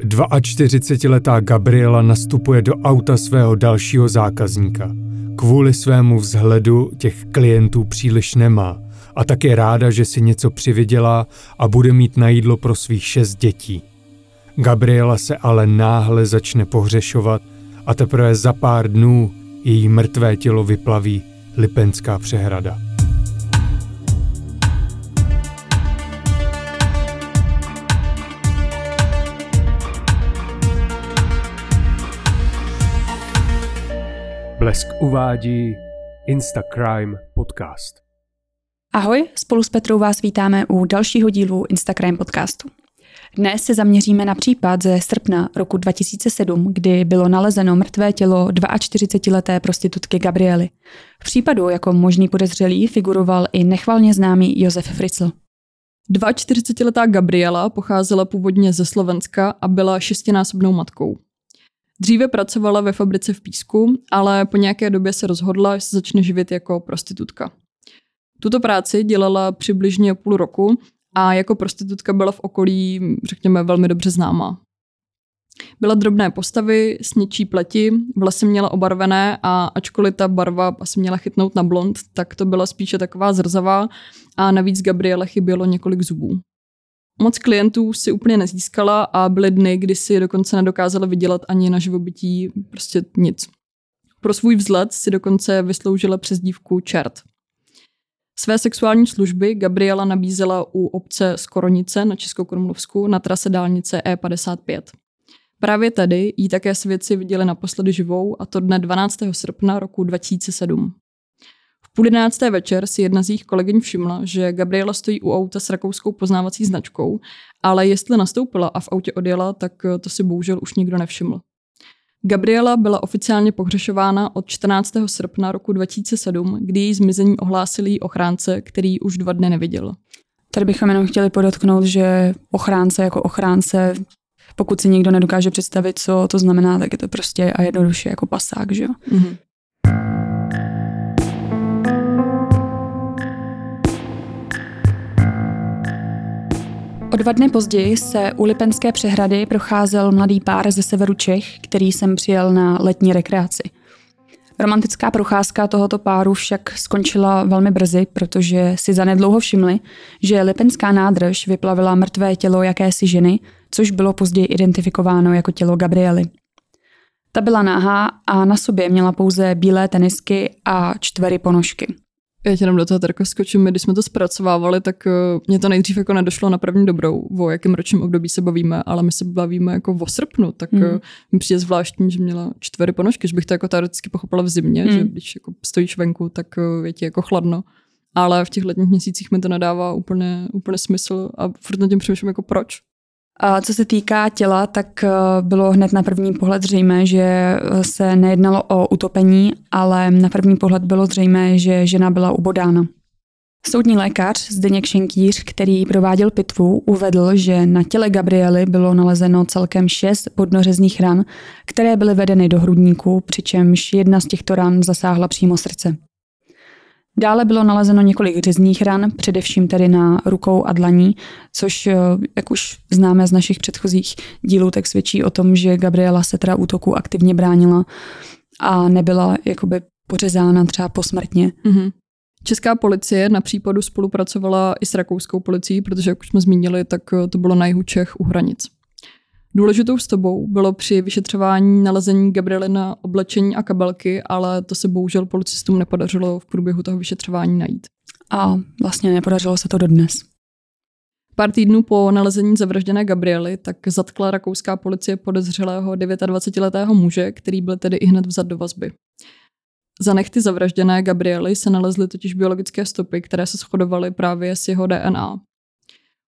42-letá Gabriela nastupuje do auta svého dalšího zákazníka. Kvůli svému vzhledu těch klientů příliš nemá a tak je ráda, že si něco přivydělá a bude mít na jídlo pro svých šest dětí. Gabriela se ale náhle začne pohřešovat a teprve za pár dnů její mrtvé tělo vyplaví Lipenská přehrada. Blesk uvádí Instacrime podcast. Ahoj, spolu s Petrou vás vítáme u dalšího dílu Instacrime podcastu. Dnes se zaměříme na případ ze srpna roku 2007, kdy bylo nalezeno mrtvé tělo 42-leté prostitutky Gabriely. V případu jako možný podezřelý figuroval i nechvalně známý Josef Fritzl. 42-letá Gabriela pocházela původně ze Slovenska a byla šestinásobnou matkou. Dříve pracovala ve fabrice v Písku, ale po nějaké době se rozhodla, že se začne živit jako prostitutka. Tuto práci dělala přibližně půl roku a jako prostitutka byla v okolí, řekněme, velmi dobře známá. Byla drobné postavy, s něčí pleti, vlasy měla obarvené a ačkoliv ta barva asi měla chytnout na blond, tak to byla spíše taková zrzavá a navíc Gabriele chybělo několik zubů. Moc klientů si úplně nezískala a byly dny, kdy si dokonce nedokázala vydělat ani na živobytí prostě nic. Pro svůj vzhled si dokonce vysloužila přes dívku čert. Své sexuální služby Gabriela nabízela u obce Skoronice na Českokrumlovsku na trase dálnice E55. Právě tady jí také svědci viděli naposledy živou a to dne 12. srpna roku 2007 půl jedenácté večer si jedna z jejich kolegyň všimla, že Gabriela stojí u auta s rakouskou poznávací značkou, ale jestli nastoupila a v autě odjela, tak eh, to si bohužel už nikdo nevšiml. Gabriela byla oficiálně pohřešována od 14. srpna roku 2007, kdy její zmizení ohlásili její ochránce, který už dva dny neviděl. Tady bychom jenom chtěli podotknout, že ochránce jako ochránce, pokud si někdo nedokáže představit, co to znamená, tak je to prostě a jednoduše jako pasák, že jo? Mm-hmm. O dva dny později se u Lipenské přehrady procházel mladý pár ze severu Čech, který sem přijel na letní rekreaci. Romantická procházka tohoto páru však skončila velmi brzy, protože si zanedlouho všimli, že Lipenská nádrž vyplavila mrtvé tělo jakési ženy, což bylo později identifikováno jako tělo Gabriely. Ta byla náhá a na sobě měla pouze bílé tenisky a čtvery ponožky. Já tě jenom do toho jako skočím. My, když jsme to zpracovávali, tak uh, mě to nejdřív jako nedošlo na první dobrou, o jakém ročním období se bavíme, ale my se bavíme jako o srpnu, tak mm. mi přijde zvláštní, že měla čtvery ponožky, že bych to jako teoreticky pochopila v zimě, mm. že když jako stojíš venku, tak uh, je ti jako chladno. Ale v těch letních měsících mi to nedává úplně, úplně smysl a furt nad tím přemýšlím jako proč. A co se týká těla, tak eh, bylo hned na první pohled zřejmé, že eh, se nejednalo o utopení, ale na první pohled bylo zřejmé, že žena byla ubodána. Soudní lékař Zdeněk Šenkýř, který prováděl pitvu, uvedl, že na těle Gabriely bylo nalezeno celkem šest podnořezných ran, které byly vedeny do hrudníku, přičemž jedna z těchto ran zasáhla přímo srdce. Dále bylo nalezeno několik řezních ran, především tedy na rukou a dlaní, což, eh, jak už známe z našich předchozích dílů, tak svědčí o tom, že Gabriela se teda útoku aktivně bránila a nebyla jakoby pořezána třeba posmrtně. Mm-hmm. Česká policie na případu spolupracovala i s rakouskou policií, protože, jak už jsme zmínili, tak eh, to bylo na jihu Čech u hranic. Důležitou stobou bylo při vyšetřování nalezení Gabrielina oblečení a kabelky, ale to se bohužel policistům nepodařilo v průběhu toho vyšetřování najít. A vlastně nepodařilo se to dodnes. Pár týdnů po nalezení zavražděné Gabriely tak zatkla rakouská policie podezřelého 29-letého muže, který byl tedy i hned vzat do vazby. Za nechty zavražděné Gabriely se nalezly totiž biologické stopy, které se shodovaly právě s jeho DNA.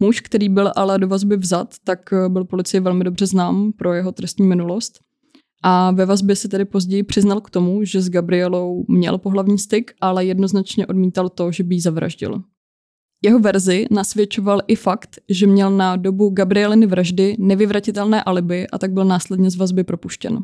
Muž, který byl ale do vazby vzat, tak eh, byl policii velmi dobře znám pro jeho trestní minulost. A ve vazbě se tedy později přiznal k tomu, že s Gabrielou měl pohlavní styk, ale jednoznačně odmítal to, že by ji zavraždil. Jeho verzi nasvědčoval i fakt, že měl na dobu Gabrieliny vraždy nevyvratitelné alibi a tak byl následně z vazby propuštěn.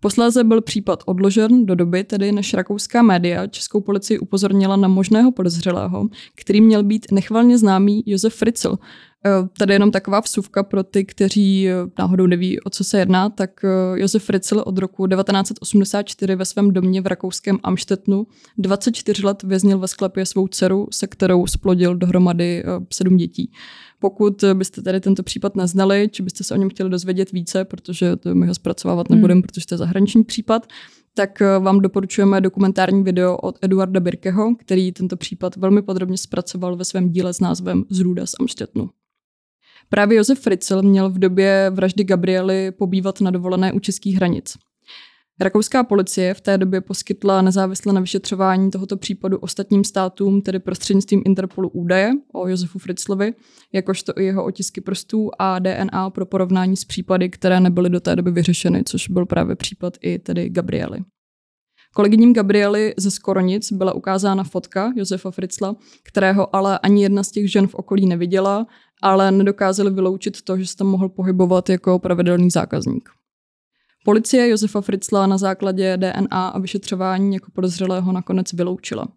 Posléze byl případ odložen do doby, tedy než rakouská média českou policii upozornila na možného podezřelého, který měl být nechvalně známý Josef Fritzl, Eh, tady jenom taková vsuvka pro ty, kteří eh, náhodou neví, o co se jedná, tak eh, Josef Fritzl od roku 1984 ve svém domě v rakouském Amštetnu 24 let věznil ve sklepě svou dceru, se kterou splodil dohromady sedm dětí. Pokud byste tady tento případ neznali, či byste se o něm chtěli dozvědět více, protože to my ho zpracovávat nebudeme, hmm. protože to je zahraniční případ, tak vám doporučujeme dokumentární video od Eduarda Birkeho, který tento případ velmi podrobně zpracoval ve svém díle s názvem Zrůda z Amštetnu. Právě Josef Fritzl měl v době vraždy Gabriely pobývat na dovolené u českých hranic. Rakouská policie v té době poskytla nezávisle na vyšetřování tohoto případu ostatním státům, tedy prostřednictvím Interpolu údaje o Josefu Fritzlovi, jakožto i jeho otisky prstů a DNA pro porovnání s případy, které nebyly do té doby vyřešeny, což byl právě případ i tedy Gabriely. Kolegyním Gabriely ze Skoronic byla ukázána fotka Josefa Fritzla, kterého ale ani jedna z těch žen v okolí neviděla ale nedokázali vyloučit to, že se tam mohl pohybovat jako pravidelný zákazník. Policie Josefa Fritzla na základě DNA a vyšetřování jako podezřelého nakonec vyloučila.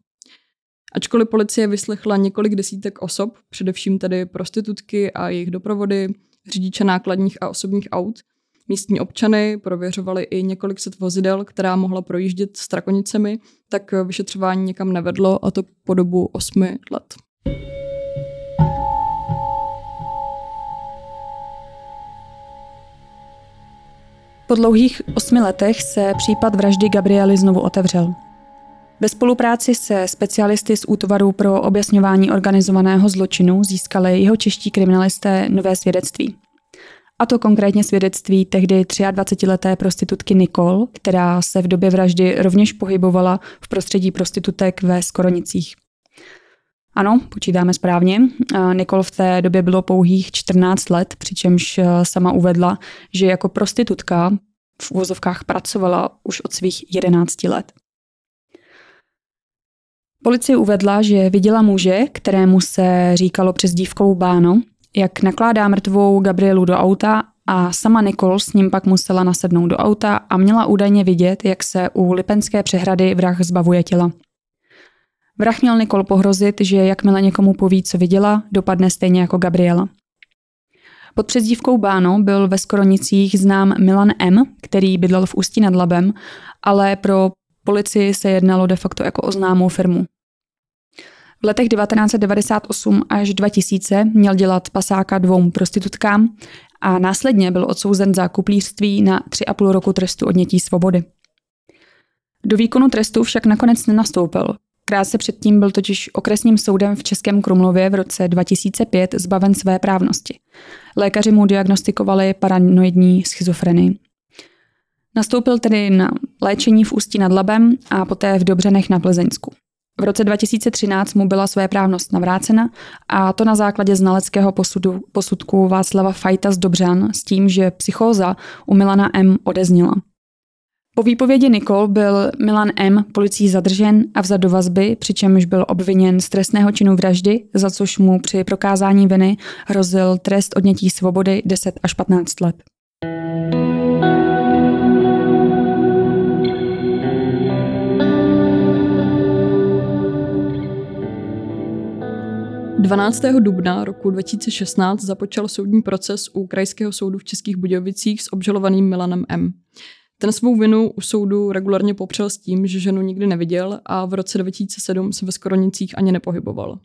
Ačkoliv policie vyslechla několik desítek osob, především tedy prostitutky a jejich doprovody, řidiče nákladních a osobních aut, místní občany prověřovali i několik set vozidel, která mohla projíždět s trakonicemi, tak vyšetřování někam nevedlo a to po dobu osmi let. Po dlouhých osmi letech se případ vraždy Gabriely znovu otevřel. Ve spolupráci se specialisty z útvaru pro objasňování organizovaného zločinu získali jeho čeští kriminalisté nové svědectví. A to konkrétně svědectví tehdy 23-leté prostitutky Nikol, která se v době vraždy rovněž pohybovala v prostředí prostitutek ve Skoronicích. Ano, počítáme správně. Nikol v té době bylo pouhých 14 let, přičemž eh, sama uvedla, že jako prostitutka v úvozovkách pracovala už od svých 11 let. Policie uvedla, že viděla muže, kterému se říkalo přes dívkou Báno, jak nakládá mrtvou Gabrielu do auta a sama Nicole s ním pak musela nasednout do auta a měla údajně vidět, jak se u Lipenské přehrady vrah zbavuje těla. Vrah měl Nikol pohrozit, že jakmile někomu poví, co viděla, dopadne stejně jako Gabriela. Pod přezdívkou Báno byl ve Skoronicích znám Milan M., který bydlel v Ústí nad Labem, ale pro policii se jednalo de facto jako o známou firmu. V letech 1998 až 2000 měl dělat pasáka dvou prostitutkám a následně byl odsouzen za kuplířství na 3,5 roku trestu odnětí svobody. Do výkonu trestu však nakonec nenastoupil, Krátce předtím byl totiž okresním soudem v Českém Krumlově v roce 2005 zbaven své právnosti. Lékaři mu diagnostikovali paranoidní schizofrenii. Nastoupil tedy na léčení v Ústí nad Labem a poté v Dobřenech na Plzeňsku. V roce 2013 mu byla své právnost navrácena a to na základě znaleckého posudu, posudku Václava Fajta z Dobřan s tím, že psychóza u Milana M. odeznila. Po výpovědi Nikol byl Milan M. policií zadržen a vzat do vazby, přičemž byl obviněn z trestného činu vraždy, za což mu při prokázání viny hrozil trest odnětí svobody 10 až 15 let. Dvanáctého dubna roku 2016 započal soudní proces u Krajského soudu v Českých Budějovicích s obžalovaným Milanem M. Ten svou vinu u soudu regulárně popřel s tím, že ženu nikdy neviděl a v roce 2007 se ve Skoronicích ani nepohyboval.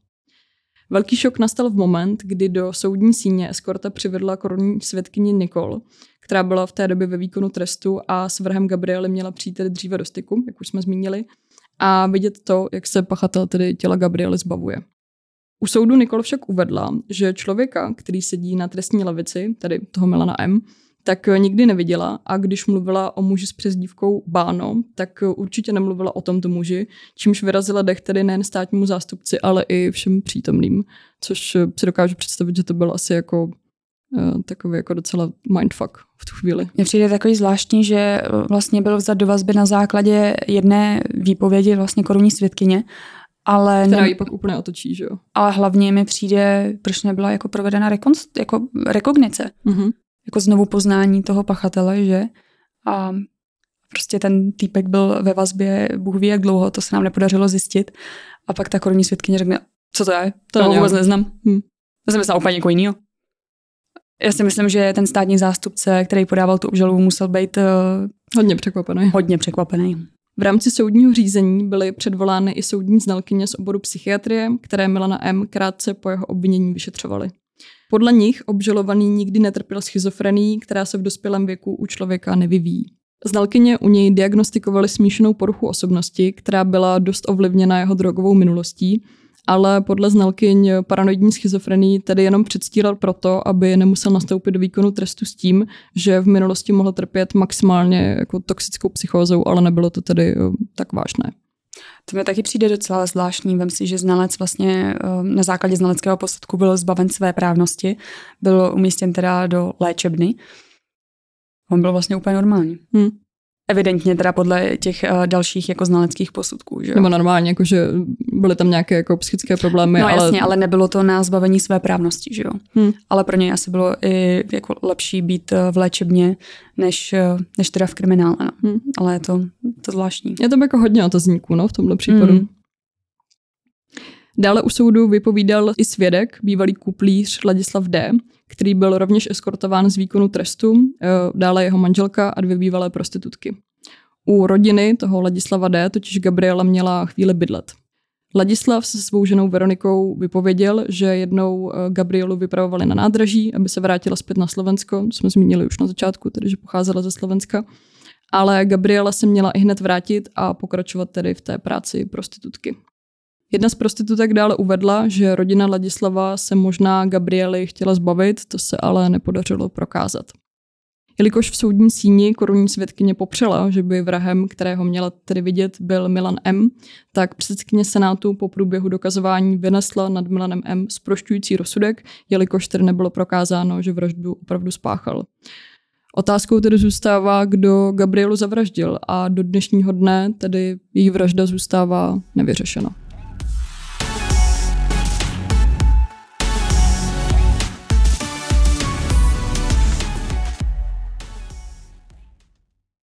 Velký šok nastal v moment, kdy do soudní síně eskorta přivedla korunní svědkyni Nicole, která byla v té době ve výkonu trestu a s vrhem Gabriely měla přijít dříve do styku, jak už jsme zmínili, a vidět to, jak se pachatel tedy těla Gabriely zbavuje. U soudu Nicole však uvedla, že člověka, který sedí na trestní levici, tedy toho Milana M., tak eh, nikdy neviděla a když mluvila o muži s přezdívkou Báno, tak eh, určitě nemluvila o tomto muži, čímž vyrazila dech tedy nejen státnímu zástupci, ale i všem přítomným, což eh, si dokážu představit, že to byl asi jako takový jako docela mindfuck v tu chvíli. Mně přijde takový zvláštní, že vlastně byl vzat do vazby na základě jedné výpovědi vlastně korunní svědkyně, ale... Která ne... ji pak úplně otočí, že jo? Ale hlavně mi přijde, proč nebyla jako provedena rekonst, jako rekognice. Mm-hmm jako znovu poznání toho pachatele, že? A prostě ten týpek byl ve vazbě, Bůh ví jak dlouho, to se nám nepodařilo zjistit. A pak ta korunní svědkyně řekne, co to je? To, to vůbec neznám. Hm. To jsem myslela úplně někoho jiného. Já si myslím, že ten státní zástupce, který podával tu obžalobu, musel být uh, hodně překvapený. Hodně překvapený. V rámci soudního řízení byly předvolány i soudní znalkyně z oboru psychiatrie, které Milana M. krátce po jeho obvinění vyšetřovaly. Podle nich obžalovaný nikdy netrpěl schizofrenií, která se v dospělém věku u člověka nevyvíjí. Znalkyně u něj diagnostikovaly smíšenou poruchu osobnosti, která byla dost ovlivněna jeho drogovou minulostí, ale podle znalkyň paranoidní schizofrenii tedy jenom předstíral proto, aby nemusel nastoupit do výkonu trestu s tím, že v minulosti mohl trpět maximálně jako toxickou psychózou, ale nebylo to tedy eh, tak vážné. To mi taky přijde docela zvláštní. Vem si, že znalec vlastně eh, na základě znaleckého posudku byl zbaven své právnosti, byl umístěn teda do léčebny. On byl vlastně úplně normální. Hmm. Evidentně teda podle těch uh, dalších jako znaleckých posudků. Že jo? Nebo normálně, jako že byly tam nějaké jako psychické problémy. No ale... jasně, ale nebylo to na zbavení své právnosti, že jo. Hmm. Ale pro něj asi bylo i jako lepší být v léčebně, než, než teda v kriminále. No. Hmm. Ale je to, to zvláštní. Je to jako hodně otazníků no, v tomhle případu. Hmm. Dále u soudu vypovídal i svědek, bývalý kuplíř Ladislav D., který byl rovněž eskortován z výkonu trestu, eh, dále jeho manželka a dvě bývalé prostitutky. U rodiny toho Ladislava D. totiž Gabriela měla chvíli bydlet. Ladislav se svou ženou Veronikou vypověděl, že jednou eh, Gabrielu vypravovali na nádraží, aby se vrátila zpět na Slovensko, to jsme zmínili už na začátku, tedy že pocházela ze Slovenska, ale Gabriela se měla i hned vrátit a pokračovat tedy v té práci prostitutky. Jedna z prostitutek dále uvedla, že rodina Ladislava se možná Gabriely chtěla zbavit, to se ale nepodařilo prokázat. Jelikož v soudní síni korunní svědkyně popřela, že by vrahem, kterého měla tedy vidět, byl Milan M., tak předsedkyně Senátu po průběhu dokazování vynesla nad Milanem M. zprošťující rozsudek, jelikož tedy nebylo prokázáno, že vraždu opravdu spáchal. Otázkou tedy zůstává, kdo Gabrielu zavraždil a do dnešního dne tedy její vražda zůstává nevyřešena.